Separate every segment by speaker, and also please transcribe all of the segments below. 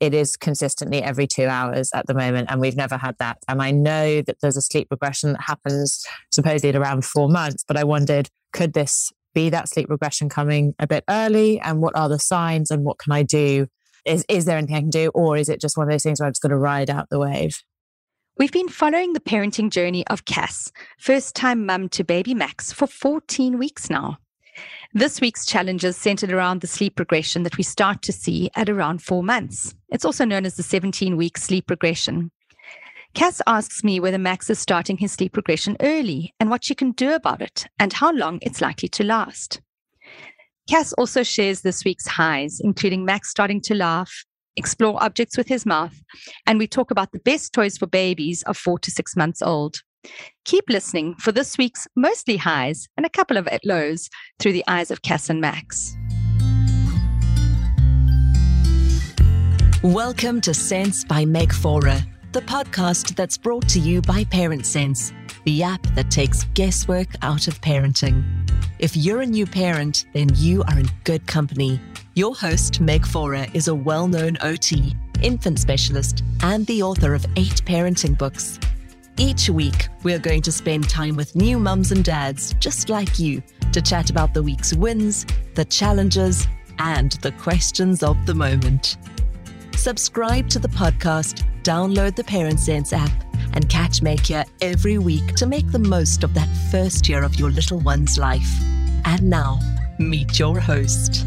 Speaker 1: it is consistently every two hours at the moment, and we've never had that. And I know that there's a sleep regression that happens supposedly at around four months, but I wondered, could this be that sleep regression coming a bit early? And what are the signs? And what can I do? Is, is there anything I can do? Or is it just one of those things where I've just got to ride out the wave?
Speaker 2: We've been following the parenting journey of Cass, first time mum to baby Max, for 14 weeks now. This week's challenge is centered around the sleep regression that we start to see at around four months. It's also known as the 17 week sleep regression. Cass asks me whether Max is starting his sleep regression early and what she can do about it and how long it's likely to last. Cass also shares this week's highs, including Max starting to laugh, explore objects with his mouth, and we talk about the best toys for babies of four to six months old. Keep listening for this week's mostly highs and a couple of lows through the eyes of Cass and Max.
Speaker 3: Welcome to Sense by Meg Faure, the podcast that's brought to you by Parent Sense, the app that takes guesswork out of parenting. If you're a new parent, then you are in good company. Your host, Meg Faure, is a well known OT, infant specialist, and the author of eight parenting books. Each week, we're going to spend time with new mums and dads just like you to chat about the week's wins, the challenges, and the questions of the moment. Subscribe to the podcast, download the Parent Sense app, and catch here every week to make the most of that first year of your little one's life. And now, meet your host.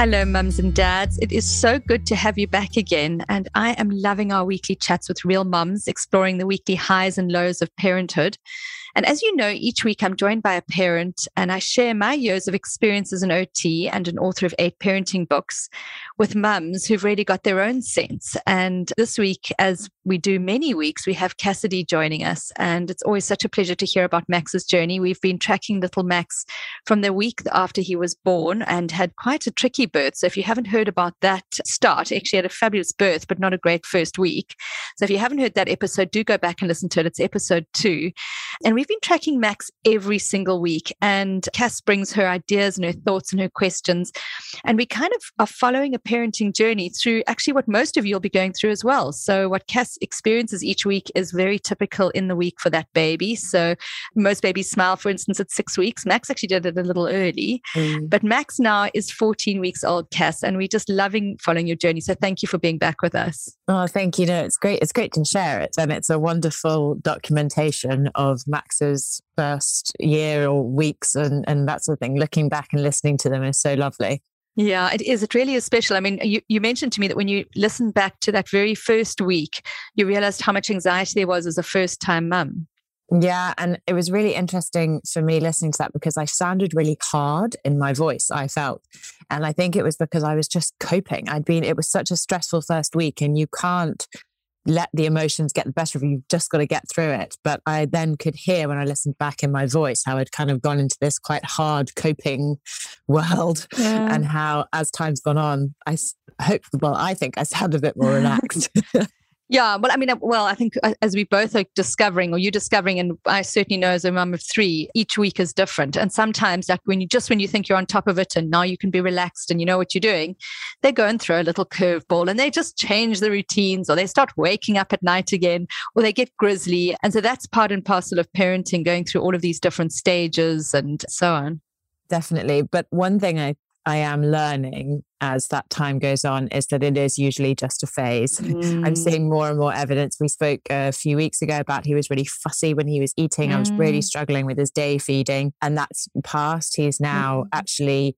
Speaker 2: Hello, mums and dads. It is so good to have you back again. And I am loving our weekly chats with real mums, exploring the weekly highs and lows of parenthood. And as you know, each week I'm joined by a parent and I share my years of experience as an OT and an author of eight parenting books with mums who've really got their own sense. And this week, as we do many weeks, we have Cassidy joining us. And it's always such a pleasure to hear about Max's journey. We've been tracking little Max from the week after he was born and had quite a tricky birth. So if you haven't heard about that start, actually had a fabulous birth, but not a great first week. So if you haven't heard that episode, do go back and listen to it. It's episode two. And we've been tracking Max every single week. And Cass brings her ideas and her thoughts and her questions. And we kind of are following a parenting journey through actually what most of you will be going through as well. So, what Cass experiences each week is very typical in the week for that baby. So, most babies smile, for instance, at six weeks. Max actually did it a little early, mm. but Max now is 14 weeks old, Cass, and we're just loving following your journey. So, thank you for being back with us.
Speaker 1: Oh, thank you. No, it's great. It's great to share it. And it's a wonderful documentation of Max's first year or weeks and, and that sort of thing. Looking back and listening to them is so lovely.
Speaker 2: Yeah, it is. It really is special. I mean, you, you mentioned to me that when you listened back to that very first week, you realized how much anxiety there was as a first time mum.
Speaker 1: Yeah, and it was really interesting for me listening to that because I sounded really hard in my voice, I felt. And I think it was because I was just coping. I'd been, it was such a stressful first week, and you can't let the emotions get the better of you. You've just got to get through it. But I then could hear when I listened back in my voice how I'd kind of gone into this quite hard coping world yeah. and how as time's gone on, I hope, well, I think I sound a bit more relaxed.
Speaker 2: Yeah, well, I mean, uh, well, I think uh, as we both are discovering, or you're discovering, and I certainly know as a mum of three, each week is different. And sometimes, like when you just when you think you're on top of it, and now you can be relaxed and you know what you're doing, they go and throw a little curveball, and they just change the routines, or they start waking up at night again, or they get grizzly. And so that's part and parcel of parenting, going through all of these different stages and so on.
Speaker 1: Definitely. But one thing I I am learning as that time goes on is that it is usually just a phase. Mm. I'm seeing more and more evidence. We spoke a few weeks ago about he was really fussy when he was eating. Mm. I was really mm. struggling with his day feeding, and that's past. He's now mm. actually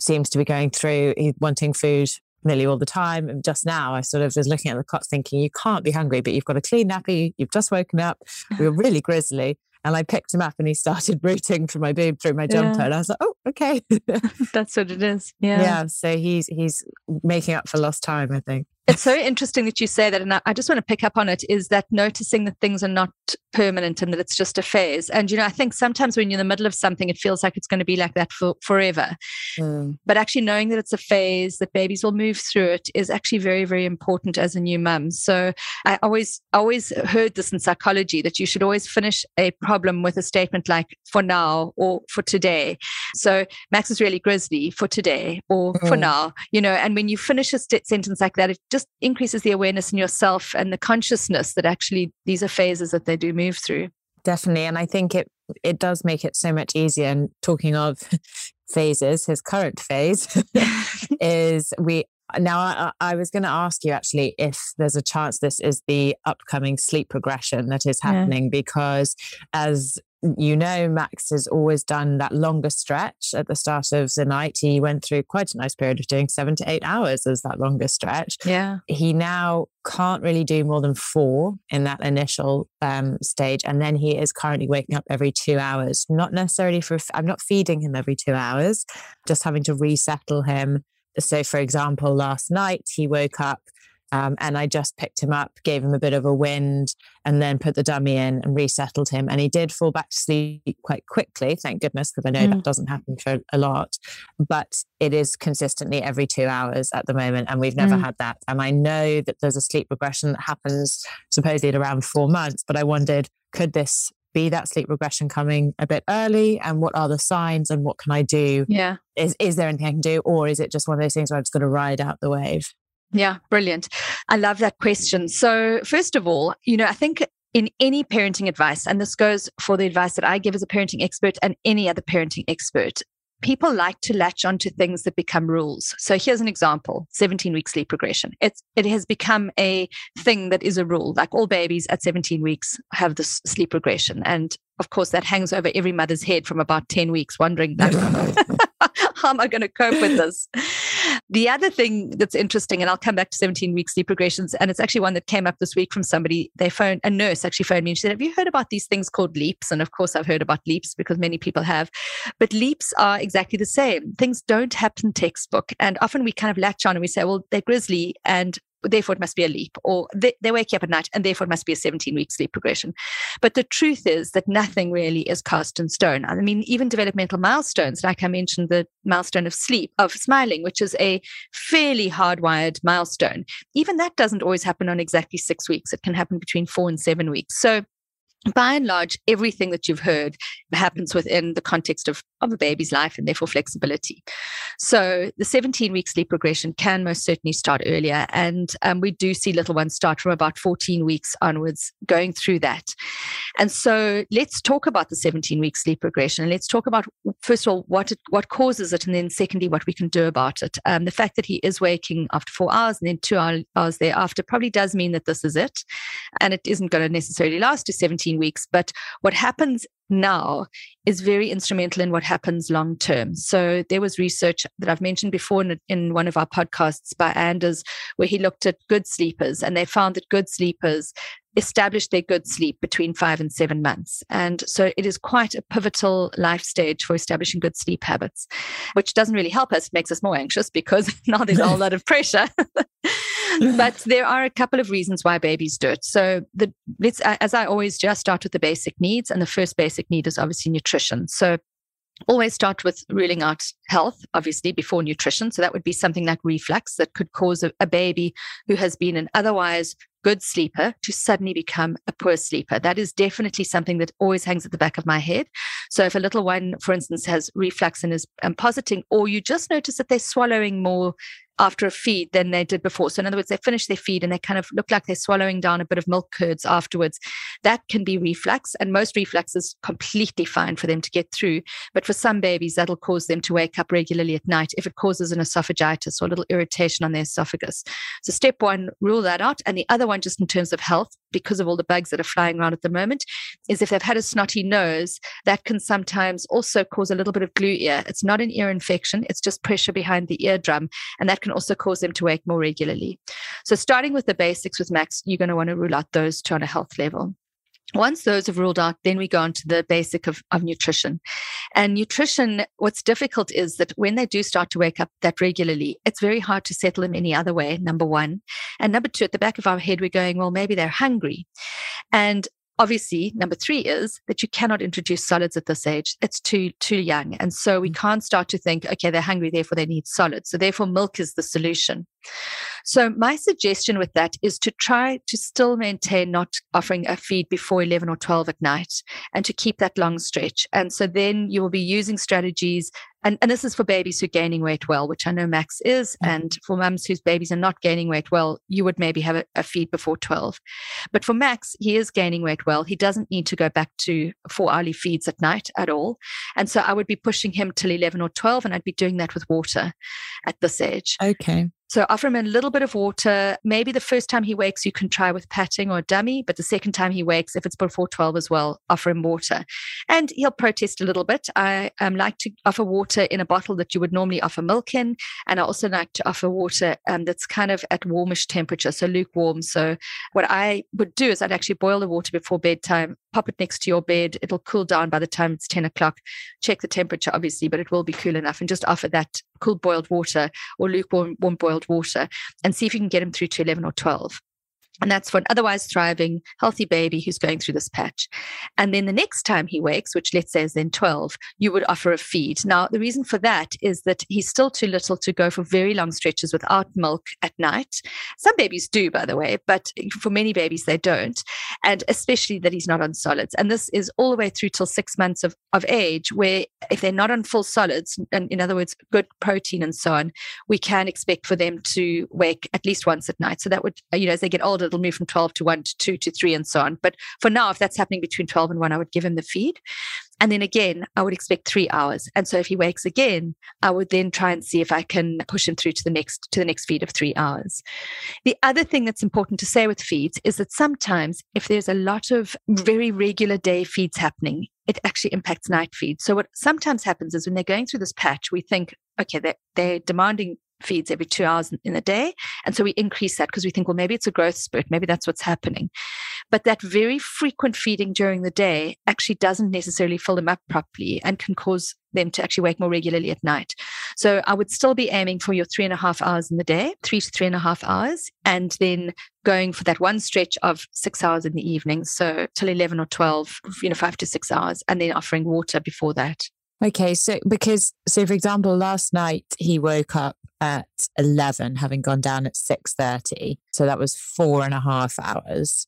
Speaker 1: seems to be going through wanting food nearly all the time. And just now, I sort of was looking at the clock thinking, you can't be hungry, but you've got a clean nappy, you've just woken up, we are really grizzly. And I picked him up and he started rooting for my boob through my jumper. Yeah. And I was like, oh, okay.
Speaker 2: That's what it is. Yeah.
Speaker 1: Yeah. So he's he's making up for lost time, I think.
Speaker 2: It's so interesting that you say that. And I just want to pick up on it is that noticing that things are not permanent and that it's just a phase. And, you know, I think sometimes when you're in the middle of something, it feels like it's going to be like that for forever. Mm. But actually knowing that it's a phase, that babies will move through it is actually very, very important as a new mum. So I always, always heard this in psychology that you should always finish a problem with a statement like for now or for today. So Max is really grizzly for today or mm. for now, you know, and when you finish a st- sentence like that, it just increases the awareness in yourself and the consciousness that actually these are phases that they do move through.
Speaker 1: Definitely. And I think it it does make it so much easier. And talking of phases, his current phase is we now I, I was going to ask you actually if there's a chance this is the upcoming sleep progression that is happening yeah. because as you know, Max has always done that longer stretch at the start of the night. He went through quite a nice period of doing seven to eight hours as that longer stretch.
Speaker 2: Yeah.
Speaker 1: He now can't really do more than four in that initial um, stage. And then he is currently waking up every two hours, not necessarily for, I'm not feeding him every two hours, just having to resettle him. So, for example, last night he woke up um, and I just picked him up, gave him a bit of a wind, and then put the dummy in and resettled him. And he did fall back to sleep quite quickly, thank goodness, because I know mm. that doesn't happen for a lot. But it is consistently every two hours at the moment. And we've never mm. had that. And I know that there's a sleep regression that happens supposedly at around four months. But I wondered, could this be that sleep regression coming a bit early and what are the signs and what can I do?
Speaker 2: Yeah.
Speaker 1: Is is there anything I can do? Or is it just one of those things where I'm just going to ride out the wave?
Speaker 2: Yeah, brilliant. I love that question. So, first of all, you know, I think in any parenting advice, and this goes for the advice that I give as a parenting expert and any other parenting expert, people like to latch onto things that become rules. So here's an example 17 week sleep regression. It's, it has become a thing that is a rule. Like all babies at 17 weeks have this sleep regression. And of course, that hangs over every mother's head from about 10 weeks, wondering, how am I going to cope with this? The other thing that's interesting, and I'll come back to 17 week sleep regressions, and it's actually one that came up this week from somebody. They phoned, a nurse actually phoned me and she said, Have you heard about these things called leaps? And of course, I've heard about leaps because many people have. But leaps are exactly the same. Things don't happen textbook. And often we kind of latch on and we say, Well, they're grizzly and therefore it must be a leap, or they, they wake you up at night and therefore it must be a 17 week sleep progression. But the truth is that nothing really is cast in stone. I mean, even developmental milestones, like I mentioned, the milestone of sleep, of smiling, which is a fairly hardwired milestone, even that doesn't always happen on exactly six weeks. It can happen between four and seven weeks. So by and large, everything that you've heard happens within the context of, of a baby's life and therefore flexibility. So the 17 week sleep regression can most certainly start earlier. And um, we do see little ones start from about 14 weeks onwards going through that. And so let's talk about the 17 week sleep regression. Let's talk about, first of all, what, it, what causes it, and then secondly, what we can do about it. Um, the fact that he is waking after four hours and then two hours thereafter probably does mean that this is it. And it isn't going to necessarily last to 17 18 weeks. But what happens now is very instrumental in what happens long term. So there was research that I've mentioned before in, in one of our podcasts by Anders, where he looked at good sleepers and they found that good sleepers established their good sleep between five and seven months. And so it is quite a pivotal life stage for establishing good sleep habits, which doesn't really help us, makes us more anxious because now there's a whole lot of pressure. but there are a couple of reasons why babies do it. So the let's as I always just start with the basic needs, and the first basic need is obviously nutrition. So always start with ruling out health, obviously, before nutrition. So that would be something like reflux that could cause a, a, baby who has been an otherwise good sleeper to suddenly become a poor sleeper. That is definitely something that always hangs at the back of my head. So if a little one, for instance, has reflux and is um, posseting, or you just notice that they're swallowing more after a feed than they did before. So, in other words, they finish their feed and they kind of look like they're swallowing down a bit of milk curds afterwards. That can be reflux, and most reflux is completely fine for them to get through. But for some babies, that'll cause them to wake up regularly at night if it causes an esophagitis or a little irritation on their esophagus. So, step one, rule that out. And the other one, just in terms of health, because of all the bugs that are flying around at the moment, is if they've had a snotty nose, that can sometimes also cause a little bit of glue ear. It's not an ear infection, it's just pressure behind the eardrum. And that can also cause them to wake more regularly. So, starting with the basics with Max, you're going to want to rule out those two on a health level. Once those have ruled out, then we go on to the basic of, of nutrition. And nutrition, what's difficult is that when they do start to wake up that regularly, it's very hard to settle them any other way, number one. And number two, at the back of our head, we're going, well, maybe they're hungry. And obviously number three is that you cannot introduce solids at this age it's too too young and so we mm. can't start to think okay they're hungry therefore they need solids so therefore milk is the solution so my suggestion with that is to try to still maintain not offering a feed before 11 or 12 at night and to keep that long stretch and so then you will be using strategies and, and this is for babies who are gaining weight well, which I know Max is. Mm-hmm. And for mums whose babies are not gaining weight well, you would maybe have a, a, feed before 12. But for Max, he is gaining weight well. He doesn't need to go back to four hourly feeds at night at all. And so I would be pushing him till 11 or 12, and I'd be doing that with water at this age.
Speaker 1: Okay.
Speaker 2: So offer him a little bit of water. Maybe the first time he wakes, you can try with patting or dummy, but the second time he wakes, if it's before 12 as well, offer him water. And he'll protest a little bit. I um, like to offer water in a bottle that you would normally offer milk in. And I also like to offer water um, that's kind of at warmish temperature, so lukewarm. So what I would do is I'd actually boil the water before bedtime, pop it next to your bed. It'll cool down by the time it's 10 o'clock. Check the temperature, obviously, but it will be cool enough. And just offer that cool boiled water or lukewarm warm boiled water and see if you can get them through to 11 or 12. And that's for an otherwise thriving, healthy baby who's going through this patch. And then the next time he wakes, which let's say is then 12, you would offer a feed. Now, the reason for that is that he's still too little to go for very long stretches without milk at night. Some babies do, by the way, but for many babies, they don't. And especially that he's not on solids. And this is all the way through till six months of, of age, where if they're not on full solids, and in other words, good protein and so on, we can expect for them to wake at least once at night. So that would, you know, as they get older, it'll move from 12 to 1 to 2 to 3 and so on. But for now, if that's happening between 12 and 1, I would give him the feed. And then again, I would expect three hours. And so if he wakes again, I would then try and see if I can push him through to the next to the next feed of three hours. The other thing that's important to say with feeds is that sometimes if there's a lot of very regular day feeds happening, it actually impacts night feeds. So what sometimes happens is when they're going through this patch, we think, okay, they're, they're demanding feeds every two hours in a day. And so we increase that because we think, well, maybe it's a growth spurt. Maybe that's what's happening. But that very frequent feeding during the day actually doesn't necessarily fill them up properly and can cause them to actually wake more regularly at night. So I would still be aiming for your three and a half hours in the day, three to three and a half hours, and then going for that one stretch of six hours in the evening. So till 11 or 12, you know, five to six hours, and then offering water before that.
Speaker 1: Okay, so because so for example, last night he woke up at eleven, having gone down at six thirty, so that was four and a half hours.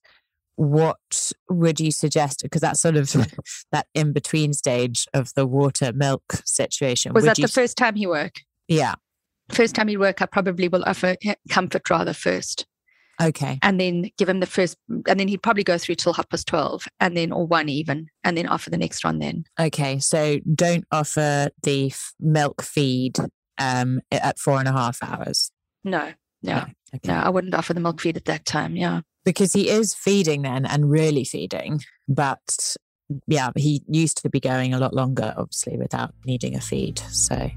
Speaker 1: What would you suggest? Because that's sort of that in between stage of the water milk situation.
Speaker 2: Was
Speaker 1: would
Speaker 2: that
Speaker 1: you,
Speaker 2: the first time he woke?
Speaker 1: Yeah,
Speaker 2: first time he woke, I probably will offer comfort rather first.
Speaker 1: Okay.
Speaker 2: And then give him the first, and then he'd probably go through till half past 12 and then, or one even, and then offer the next one then.
Speaker 1: Okay. So don't offer the f- milk feed um, at four and a half hours.
Speaker 2: No, no, no, okay. no. I wouldn't offer the milk feed at that time. Yeah.
Speaker 1: Because he is feeding then and really feeding. But yeah, he used to be going a lot longer, obviously, without needing a feed. So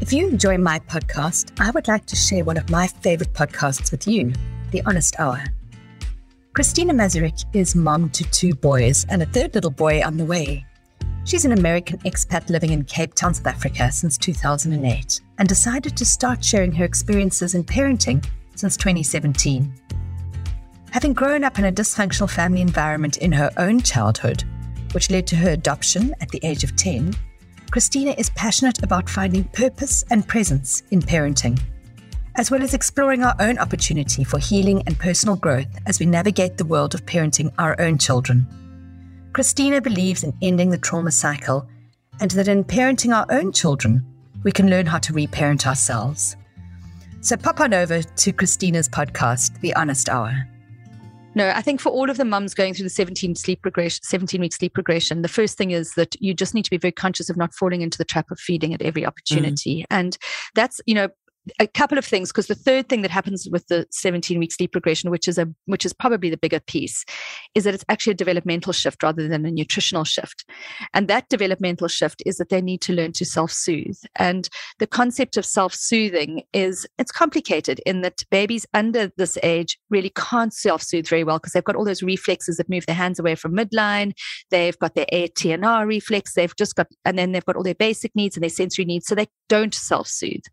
Speaker 3: if you enjoy my podcast, I would like to share one of my favorite podcasts with you The Honest Hour. Christina Mazurik is mom to two boys and a third little boy on the way. She's an American expat living in Cape Town, South Africa since 2008 and decided to start sharing her experiences in parenting since 2017. Having grown up in a dysfunctional family environment in her own childhood, which led to her adoption at the age of 10, Christina is passionate about finding purpose and presence in parenting, as well as exploring our own opportunity for healing and personal growth as we navigate the world of parenting our own children. Christina believes in ending the trauma cycle and that in parenting our own children, we can learn how to reparent ourselves. So pop on over to Christina's podcast, The Honest Hour.
Speaker 2: No, I think for all of the mums going through the 17 sleep regression, 17 week sleep regression, the first thing is that you just need to be very conscious of not falling into the trap of feeding at every opportunity. Mm. And that's, you know, a couple of things because the third thing that happens with the 17 week sleep regression which is a which is probably the bigger piece is that it's actually a developmental shift rather than a nutritional shift. And that developmental shift is that they need to learn to self-soothe. And the concept of self-soothing is it's complicated in that babies under this age really can't self-soothe very well because they've got all those reflexes that move their hands away from midline. They've got their ATNR reflex. They've just got and then they've got all their basic needs and their sensory needs so they don't self-soothe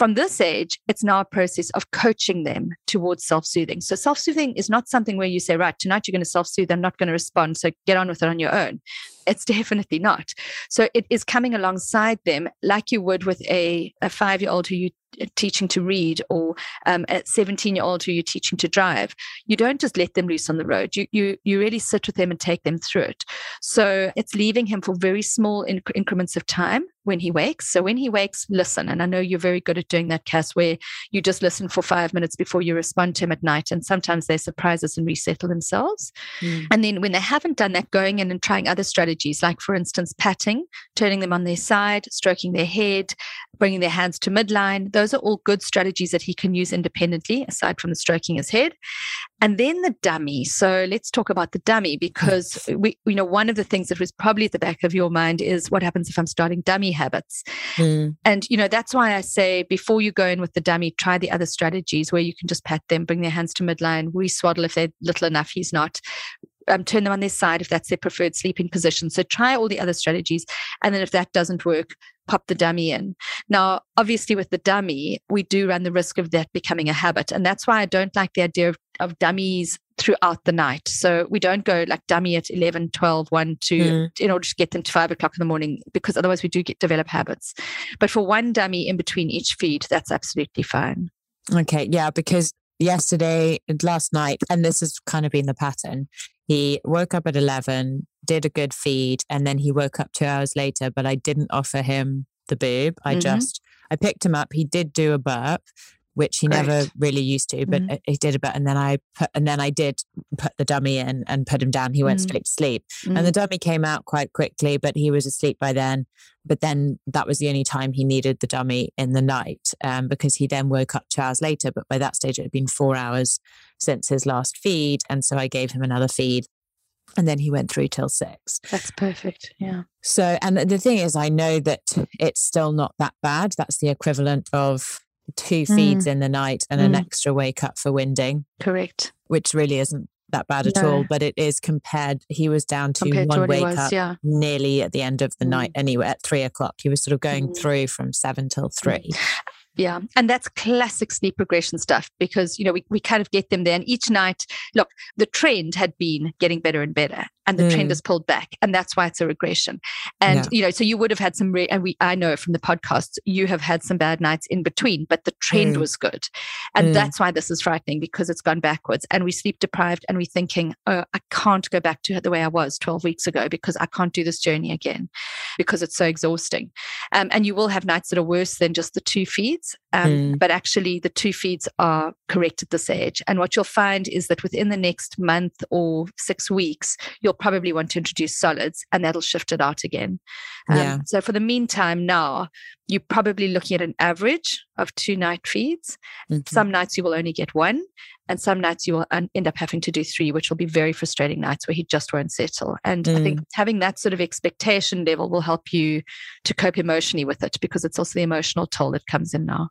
Speaker 2: from this age, it's now a process of coaching them towards self soothing. So, self soothing is not something where you say, right, tonight you're going to self soothe, I'm not going to respond. So, get on with it on your own. It's definitely not. So, it is coming alongside them like you would with a, a five year old who you're teaching to read or um, a 17 year old who you're teaching to drive. You don't just let them loose on the road. You you you really sit with them and take them through it. So it's leaving him for very small inc- increments of time when he wakes. So when he wakes listen and i know you're very good at doing that cass where you just listen for five minutes before you respond to him at night and sometimes they surprise us and resettle themselves. Mm. and then when they haven't done that going in and trying other strategies like for instance patting turning them on their side stroking their head bringing their hands to midline those are all good strategies that he can use independently, aside from the stroking his head. And then the dummy. So let's talk about the dummy because we, you know, one of the things that was probably at the back of your mind is what happens if I'm starting dummy habits. Mm. And, you know, that's why I say before you go in with the dummy, try the other strategies where you can just pat them, bring their hands to midline, re-swaddle if they're little enough, he's not. Um, turn them on their side if that's their preferred sleeping position. So try all the other strategies. And then if that doesn't work, pop the dummy in. Now, obviously, with the dummy, we do run the risk of that becoming a habit. And that's why I don't like the idea of, of dummies throughout the night. So we don't go like dummy at 11, 12, 1, 2 mm. in order to get them to five o'clock in the morning, because otherwise we do get develop habits. But for one dummy in between each feed, that's absolutely fine.
Speaker 1: Okay. Yeah. Because yesterday, and last night, and this has kind of been the pattern, he woke up at 11, did a good feed, and then he woke up two hours later, but I didn't offer him the boob. I mm-hmm. just, I picked him up. He did do a burp, which he Great. never really used to, but mm-hmm. he did a bit. And then I put, and then I did put the dummy in and put him down. He went mm-hmm. straight to sleep. And the mm-hmm. dummy came out quite quickly, but he was asleep by then. But then that was the only time he needed the dummy in the night um, because he then woke up two hours later. But by that stage, it had been four hours since his last feed. And so I gave him another feed and then he went through till six.
Speaker 2: That's perfect. Yeah.
Speaker 1: So, and the thing is, I know that it's still not that bad. That's the equivalent of two feeds mm. in the night and mm. an extra wake up for winding.
Speaker 2: Correct.
Speaker 1: Which really isn't that bad at no. all, but it is compared. He was down to compared one to wake was, up yeah. nearly at the end of the mm. night anyway, at three o'clock. He was sort of going mm. through from seven till mm. three.
Speaker 2: Yeah. And that's classic sleep regression stuff because, you know, we, we kind of get them there. And each night, look, the trend had been getting better and better and the mm. trend is pulled back. And that's why it's a regression. And, yeah. you know, so you would have had some, re- and we, I know from the podcasts, you have had some bad nights in between, but the trend mm. was good. And mm. that's why this is frightening because it's gone backwards and we sleep deprived and we're thinking, oh, I can't go back to the way I was 12 weeks ago because I can't do this journey again because it's so exhausting. Um, and you will have nights that are worse than just the two feeds um, mm. but actually the two feeds are correct at this age. And what you'll find is that within the next month or six weeks, you'll probably want to introduce solids and that'll shift it out again. Um, yeah. So for the meantime, now you're probably looking at an average of two night feeds. Mm-hmm. Some nights you will only get one, and some nights you will end up having to do three, which will be very frustrating nights where he just won't settle. And mm. I think mm. having that sort of expectation level will help you to cope emotionally with it because it's also the emotional toll that comes in now.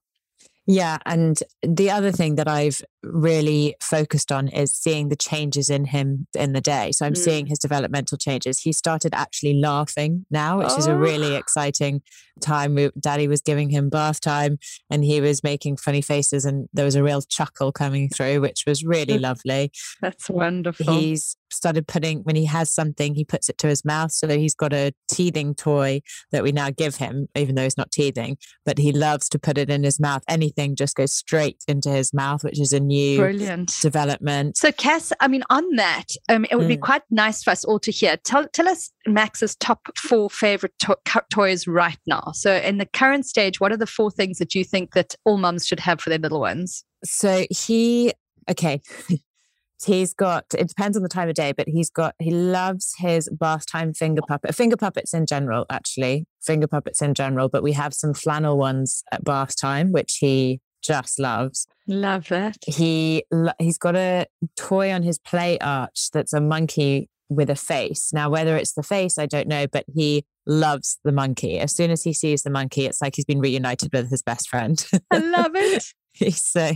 Speaker 1: Yeah. And the other thing that I've really focused on is seeing the changes in him in the day. So I'm mm. seeing his developmental changes. He started actually laughing now, which oh. is a really oh. exciting time. Daddy was giving him bath time and he was making funny faces, and there was a real chuckle coming through, which was really lovely.
Speaker 2: That's wonderful.
Speaker 1: He's started putting when he has something he puts it to his mouth. So he's got a teething toy that we now give him even though he's not teething but he loves to put it in his mouth. Anything just goes straight into his mouth which is a new brilliant. development.
Speaker 2: So cass i mean on that um, it would mm. be quite nice for us all to hear. Tell, tell us max's top four favorite to- toys right now. So in the current stage what are the four things that you think that all mums should have for their little ones?
Speaker 1: So he okay He's got, it depends on the time of day, but he's got, he loves his bath time finger puppet, finger puppets in general, actually. finger puppets in general, but we have some flannel ones at bath time, which he just loves.
Speaker 2: Love that.
Speaker 1: He he's got a toy on his play arch that's a monkey with a face. Now, whether it's the face, I don't know, but he loves the monkey. As soon as he sees the monkey, it's like he's been reunited with his best friend.
Speaker 2: I love it.
Speaker 1: so,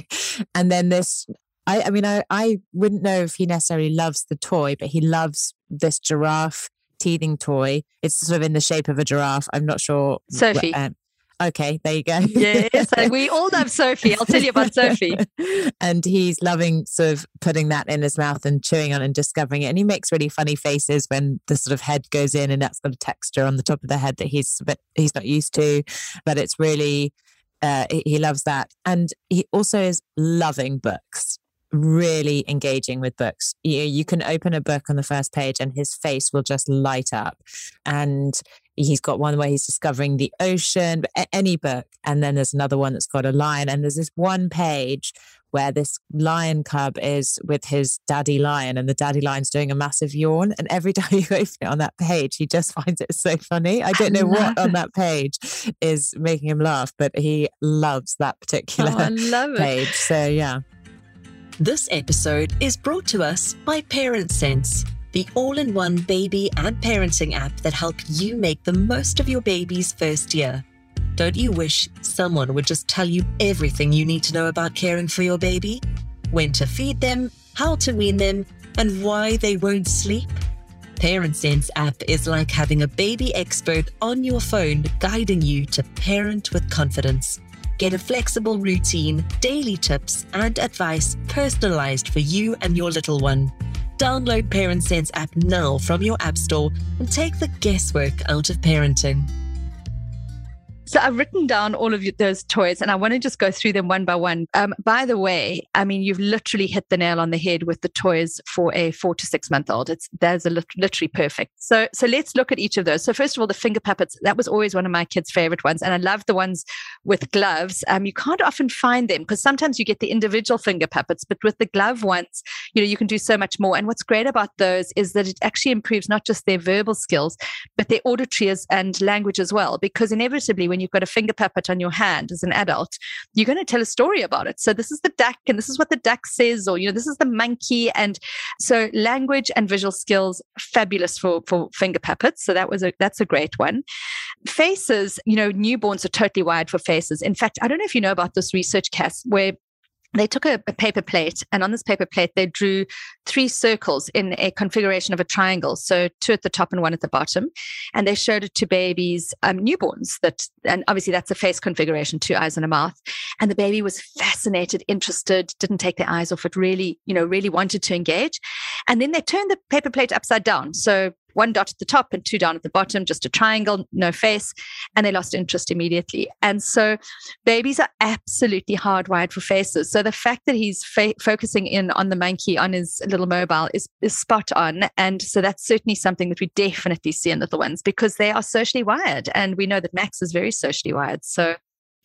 Speaker 1: and then this, I, I mean, I, I wouldn't know if he necessarily loves the toy, but he loves this giraffe teething toy. It's sort of in the shape of a giraffe. I'm not sure.
Speaker 2: Sophie.
Speaker 1: Um, okay, there you go.
Speaker 2: yes, we all love Sophie. I'll tell you about Sophie.
Speaker 1: and he's loving sort of putting that in his mouth and chewing on and discovering it. And he makes really funny faces when the sort of head goes in and that's got a texture on the top of the head that he's but he's not used to. But it's really uh, he loves that. And he also is loving books really engaging with books. You, you can open a book on the first page and his face will just light up. And he's got one where he's discovering the ocean, any book. And then there's another one that's got a lion. And there's this one page where this lion cub is with his daddy lion and the daddy lion's doing a massive yawn. And every time you open it on that page, he just finds it so funny. I don't know what on that page is making him laugh, but he loves that particular oh, page. So, yeah.
Speaker 3: This episode is brought to us by Parent Sense, the all in one baby and parenting app that help you make the most of your baby's first year. Don't you wish someone would just tell you everything you need to know about caring for your baby? When to feed them, how to wean them, and why they won't sleep? Parent Sense app is like having a baby expert on your phone guiding you to parent with confidence. Get a flexible routine, daily tips, and advice personalized for you and your little one. Download Parent Sense app now from your App Store and take the guesswork out of parenting.
Speaker 2: So I've written down all of those toys and I want to just go through them one by one. Um, by the way, I mean, you've literally hit the nail on the head with the toys for a four to six month old. It's there's a literally perfect. So, so let's look at each of those. So first of all, the finger puppets, that was always one of my kids' favorite ones. And I love the ones with gloves. Um, you can't often find them because sometimes you get the individual finger puppets, but with the glove ones, you know, you can do so much more. And what's great about those is that it actually improves not just their verbal skills, but their auditory and language as well. Because inevitably when you've got a finger puppet on your hand as an adult, you're going to tell a story about it. So this is the duck and this is what the duck says, or, you know, this is the monkey. And so language and visual skills, fabulous for, for finger puppets. So that was a, that's a great one. Faces, you know, newborns are totally wired for faces. In fact, I don't know if you know about this research, Cass, where they took a, a, paper plate and on this paper plate they drew three circles in a configuration of a triangle so two at the top and one at the bottom. And they showed it to babies um, newborns that and obviously that's a face configuration two eyes and a mouth. And the baby was fascinated interested didn't take their eyes off it really you know really wanted to engage. And then they turned the paper plate upside down. So one dot at the top and two down at the bottom, just a triangle, no face. And they lost interest immediately. And so babies are absolutely hardwired for faces. So the fact that he's fa- focusing in on the monkey on his little mobile is, is spot on. And so that's certainly something that we definitely see in little ones because they are socially wired. And we know that Max is very socially wired. So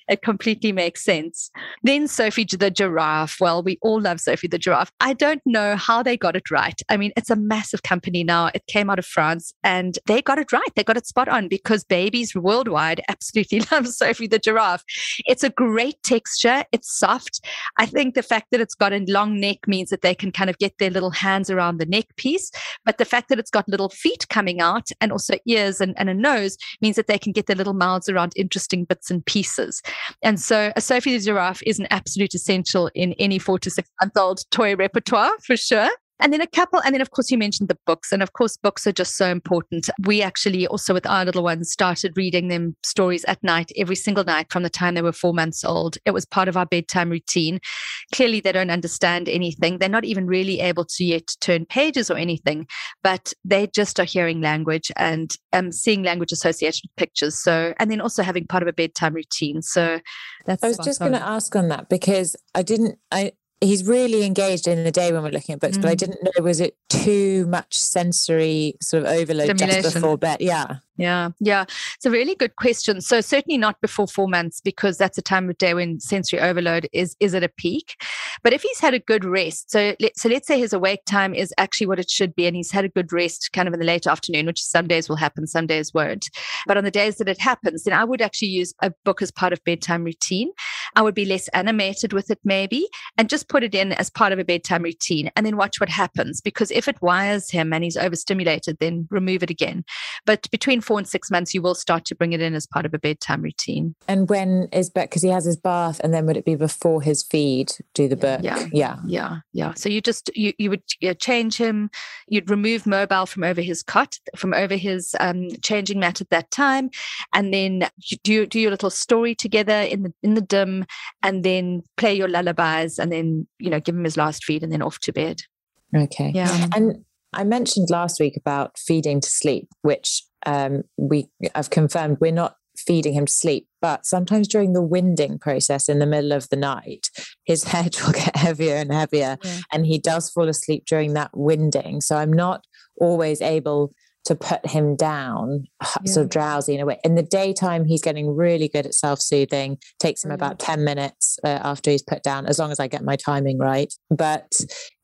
Speaker 2: it completely makes sense. Then Sophie the giraffe. Well, we all love Sophie the giraffe. I don't know how they got it right. I mean, it's a massive company now. It came out of France and they got it right. They got it spot on because babies worldwide absolutely love Sophie the giraffe. It's a great texture. It's soft. I think the fact that it's got a long neck means that they can kind of get their little hands around the neck piece. But the fact that it's got little feet coming out and also ears and, and a nose means that they can get their little mouths around interesting bits and pieces. And so a Sophie the Giraffe is an absolute essential in any four to six month old toy repertoire for sure. And then a couple, and then of course you mentioned the books, and of course books are just so important. We actually also with our little ones started reading them stories at night every single night from the time they were four months old. It was part of our bedtime routine. Clearly they don't understand anything. They're not even really able to yet turn pages or anything, but they just are hearing language and um, seeing language associated with pictures. So, and then also having part of a bedtime routine. So
Speaker 1: that's I was just going to ask on that because I didn't, I, he's really engaged in the day when we're looking at books, mm. but I mm. didn't know was it too much sensory sort of overload just before bed? Yeah.
Speaker 2: Yeah, yeah. It's a really good question. So certainly not before four months because that's a time of day when sensory overload is is at a peak. But if he's had a good rest, so let, so let's say his awake time is actually what it should be, and he's had a good rest kind of in the late afternoon, which some days will happen, some days won't. But on the days that it happens, then I would actually use a book as part of bedtime routine. I would be less animated with it maybe, and just put it in as part of a bedtime routine, and then watch what happens. Because if it wires him and he's overstimulated, then remove it again. But between four and six months, you will start to bring it in as part of a bedtime routine.
Speaker 1: And when is back because he has his bath, and then would it be before his feed? Do the book?
Speaker 2: Yeah,
Speaker 1: yeah,
Speaker 2: yeah, yeah. So you just you you would change him. You'd remove mobile from over his cot, from over his um, changing mat at that time, and then you do do your little story together in the in the dim, and then play your lullabies, and then you know give him his last feed, and then off to bed.
Speaker 1: Okay.
Speaker 2: Yeah.
Speaker 1: And I mentioned last week about feeding to sleep, which um, we have confirmed we're not feeding him to sleep. But sometimes during the winding process in the middle of the night, his head will get heavier and heavier, yeah. and he does fall asleep during that winding. So I'm not always able to put him down, yeah. sort of drowsy in a way. In the daytime, he's getting really good at self soothing. Takes him about ten minutes uh, after he's put down, as long as I get my timing right. But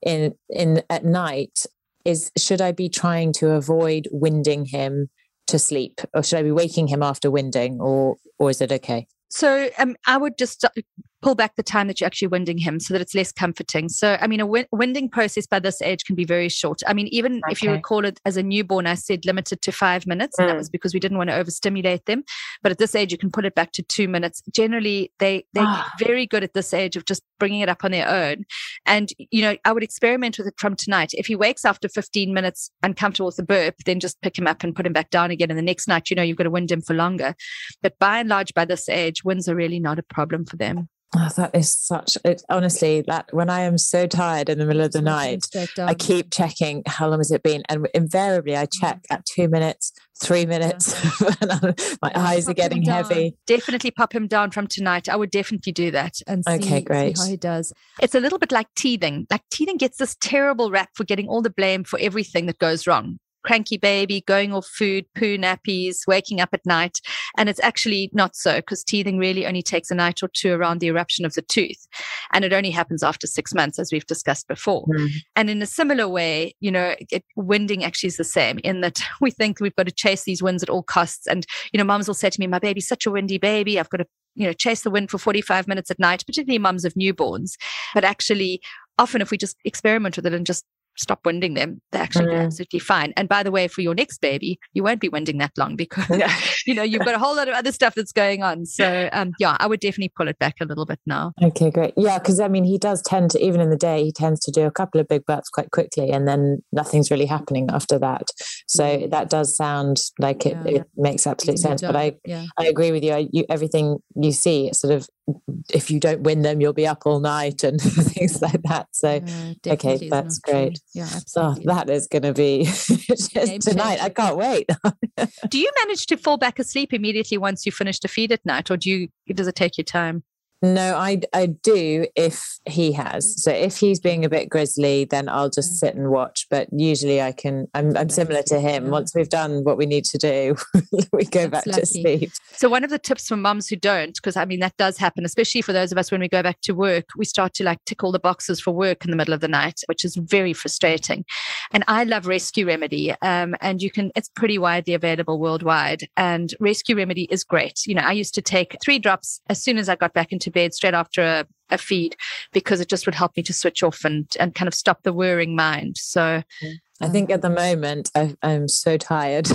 Speaker 1: in in at night, is should I be trying to avoid winding him to sleep, or should I be waking him after winding, or or is it okay?
Speaker 2: So um, I would just pull back the time that you're actually winding him so that it's less comforting. So, I mean, a winding process by this age can be very short. I mean, even okay. if you recall it as a newborn, I said limited to five minutes. Mm. And that mm. was because we didn't want to overstimulate them. But at this age, you can put it back to two minutes. Generally, they, they're ah. very good at this age of just bringing it up on their own. And, you know, I would experiment with it from tonight. If he wakes after 15 minutes uncomfortable with the burp, then just pick him up and put him back down again. And the next night, you know, you've got to wind him for longer. But by and large, by this age, winds are really not a problem for them.
Speaker 1: Oh, that is such it, honestly that when I am so tired in the middle of the night, I keep checking how long has it been, and invariably I check mm. at two minutes, three minutes. Yeah. my yeah, eyes are getting heavy.
Speaker 2: Definitely pop him down from tonight. I would definitely do that and see,
Speaker 1: okay, great.
Speaker 2: See how he does. It's a little bit like teething. Like teething gets this terrible rap for getting all the blame for everything that goes wrong cranky baby, going off food, poo nappies, waking up at night. And it's actually not so because teething really only takes a night or two around the eruption of the tooth. And it only happens after six months, as we've discussed before. Mm. And in a similar way, you know, it, winding actually is the same in that we think we've got to chase these winds at all costs. And, you know, moms will say to me, my baby's such a windy baby. I've got to you know, chase the wind for 45 minutes at night, particularly mums of newborns. But actually, often if we just experiment with it and just stop winding them. They're actually mm. absolutely fine. And by the way, for your next baby, you won't be winding that long because you know you've got a whole lot of other stuff that's going on. So um, yeah, I would definitely pull it back a little bit now.
Speaker 1: Okay, great. Yeah, because I mean, he does tend to even in the day he tends to do a couple of big burps quite quickly, and then nothing's really happening after that. So mm. that does sound like it, yeah. it makes absolute sense. But I yeah. I agree with you. I, you. Everything you see, sort of if you don't win them, you'll be up all night and things like that. So, okay, that's great.
Speaker 2: Yeah, absolutely.
Speaker 1: Oh, that is going to be tonight. I can't wait.
Speaker 2: do you manage to fall back asleep immediately once you finish the feed at night, or do you? Does it take your time?
Speaker 1: No, I I do if he has. So if he's being a bit grizzly, then I'll just mm. sit and watch. But usually I can. I'm I'm similar to him. Once we've done what we need to do, we go That's back lucky. to sleep.
Speaker 2: So one of the tips for mums who don't, because I mean that does happen, especially for those of us when we go back to work, we start to like tick all the boxes for work in the middle of the night, which is very frustrating. And I love Rescue Remedy, um, and you can. It's pretty widely available worldwide, and Rescue Remedy is great. You know, I used to take three drops as soon as I got back into bed straight after a, a feed because it just would help me to switch off and, and kind of stop the whirring mind. So
Speaker 1: I think at the moment I, am so tired.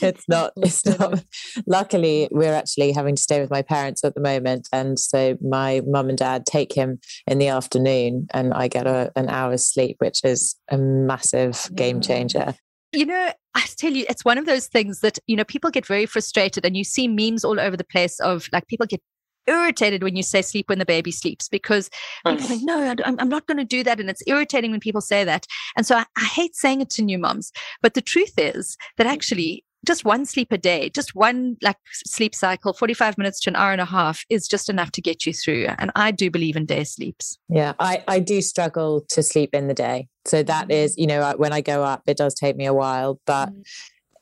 Speaker 1: it's not. It's not. Luckily, we're actually having to stay with my parents at the moment, and so my mum and dad take him in the afternoon, and I get a, an hour's sleep, which is a massive game changer.
Speaker 2: You know, I tell you, it's one of those things that, you know, people get very frustrated and you see memes all over the place of like people get irritated when you say sleep when the baby sleeps because people think, no, I'm, not going to do that. And it's irritating when people say that. And so I, I hate saying it to new moms. But the truth is that actually just one sleep a day, just one like sleep cycle, 45 minutes to an hour and a half is just enough to get you through. And I do believe in day sleeps.
Speaker 1: Yeah, I, I do struggle to sleep in the day. So that mm-hmm. you know, when I go up, it does take me a while, but mm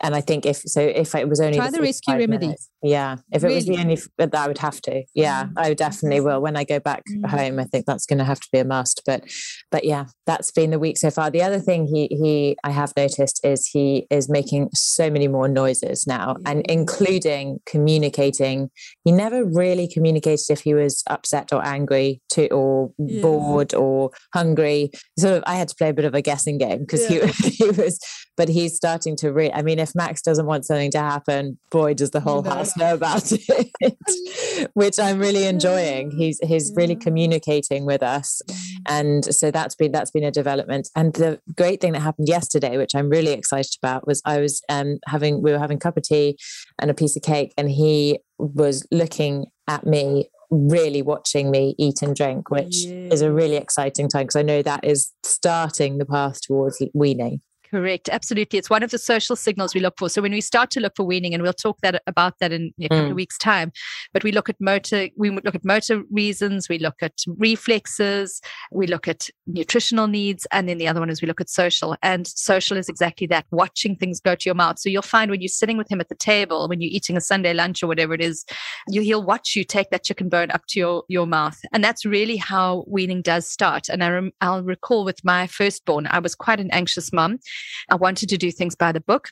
Speaker 1: and I think if so, if it was only
Speaker 2: try the, the rescue remedy.
Speaker 1: Minutes, yeah, if it was the only, that I would have to. Yeah, mm. I definitely will. When I go back mm. home, I think that's going to have to be a must. But, but yeah, that's been the week so far. The other thing he he I have noticed is he is making so many more noises now, and including communicating. He never really communicated if he was upset or angry to or yeah. bored or hungry. Sort of, I had to play a bit of a guessing game because yeah. he he was, but he's starting to read. I mean, if Max doesn't want something to happen, boy, does the whole house know about it, which I'm really enjoying. He's he's really communicating with us, mm. and so that's been that's been a development. And the great thing that happened yesterday, which I'm really excited about, was I was um, having we were having a cup of tea and a piece of cake, and he was looking at me really watching me eat and drink, which yeah. is a really exciting time because I know that is starting the path towards weaning.
Speaker 2: Correct. Absolutely. It's one of the social signals we look for. So when we start to look for weaning, and we'll talk that about that in a couple mm. of weeks' time, but we look at motor, we look at motor reasons, we look at reflexes, we look at nutritional needs, and then the other one is we look at social. And social is exactly that, watching things go to your mouth. So you'll find when you're sitting with him at the table, when you're eating a Sunday lunch or whatever it is, you, he'll watch you take that chicken bone up to your, your mouth. And that's really how weaning does start. And I rem- I'll recall with my firstborn, I was quite an anxious mom. I wanted to do things by the book.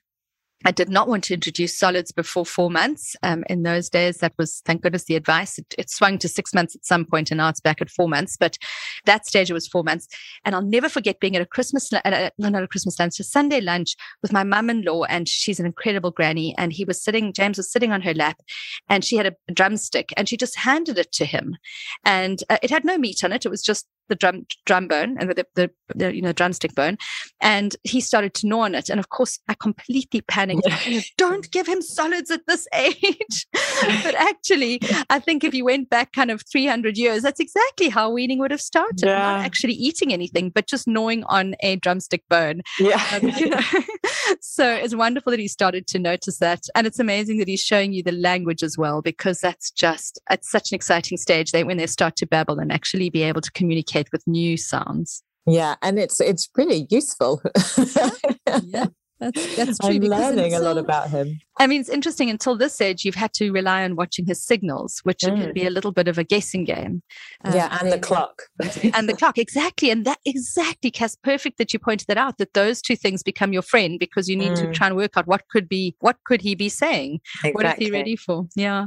Speaker 2: I did not want to introduce solids before four months. Um, in those days, that was, thank goodness, the advice. It, it, swung to six months at some point, and now it's back at four months. But that stage, it was four months. And I'll never forget being at a Christmas, uh, uh not a Christmas lunch, a Sunday lunch with my mum in law, and she's an incredible granny. And he was sitting, James was sitting on her lap, and she had a drumstick, and she just handed it to him. And uh, it had no meat on it. It was just the drum drum bone and the, the, the, you know drumstick bone, and he started to gnaw on it. And of course, I completely panicked. Don't give him solids at this age. but actually, I think if you went back kind of 300 years, that's exactly how weaning would have started. Yeah. Not actually eating anything, but just gnawing on a drumstick bone.
Speaker 1: Yeah. Um, you know?
Speaker 2: so it's wonderful that he started to notice that, and it's amazing that he's showing you the language as well, because that's just at such an exciting stage. They when they start to babble and actually be able to communicate communicate with new sounds.
Speaker 1: Yeah, and it's it's pretty useful.
Speaker 2: yeah. That's, that's true.
Speaker 1: I'm learning until, a lot about him.
Speaker 2: I mean, it's interesting. Until this age, you've had to rely on watching his signals, which mm. can be a little bit of a guessing game.
Speaker 1: Um, yeah, and the clock.
Speaker 2: and the clock, exactly. And that exactly, Cass, perfect that you pointed that out. That those two things become your friend because you need mm. to try and work out what could be, what could he be saying? Exactly. What is he ready for? Yeah.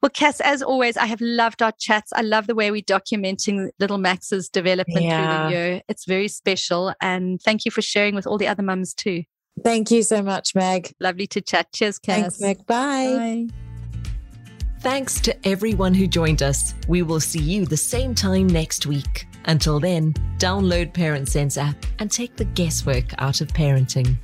Speaker 2: Well, Cass, as always, I have loved our chats. I love the way we're documenting little Max's development yeah. through the year. It's very special, and thank you for sharing with all the other mums too.
Speaker 1: Thank you so much, Meg.
Speaker 2: Lovely to chat. Cheers, Cass.
Speaker 1: Thanks, Meg. Bye.
Speaker 2: Bye.
Speaker 3: Thanks to everyone who joined us. We will see you the same time next week. Until then, download Parent Sense app and take the guesswork out of parenting.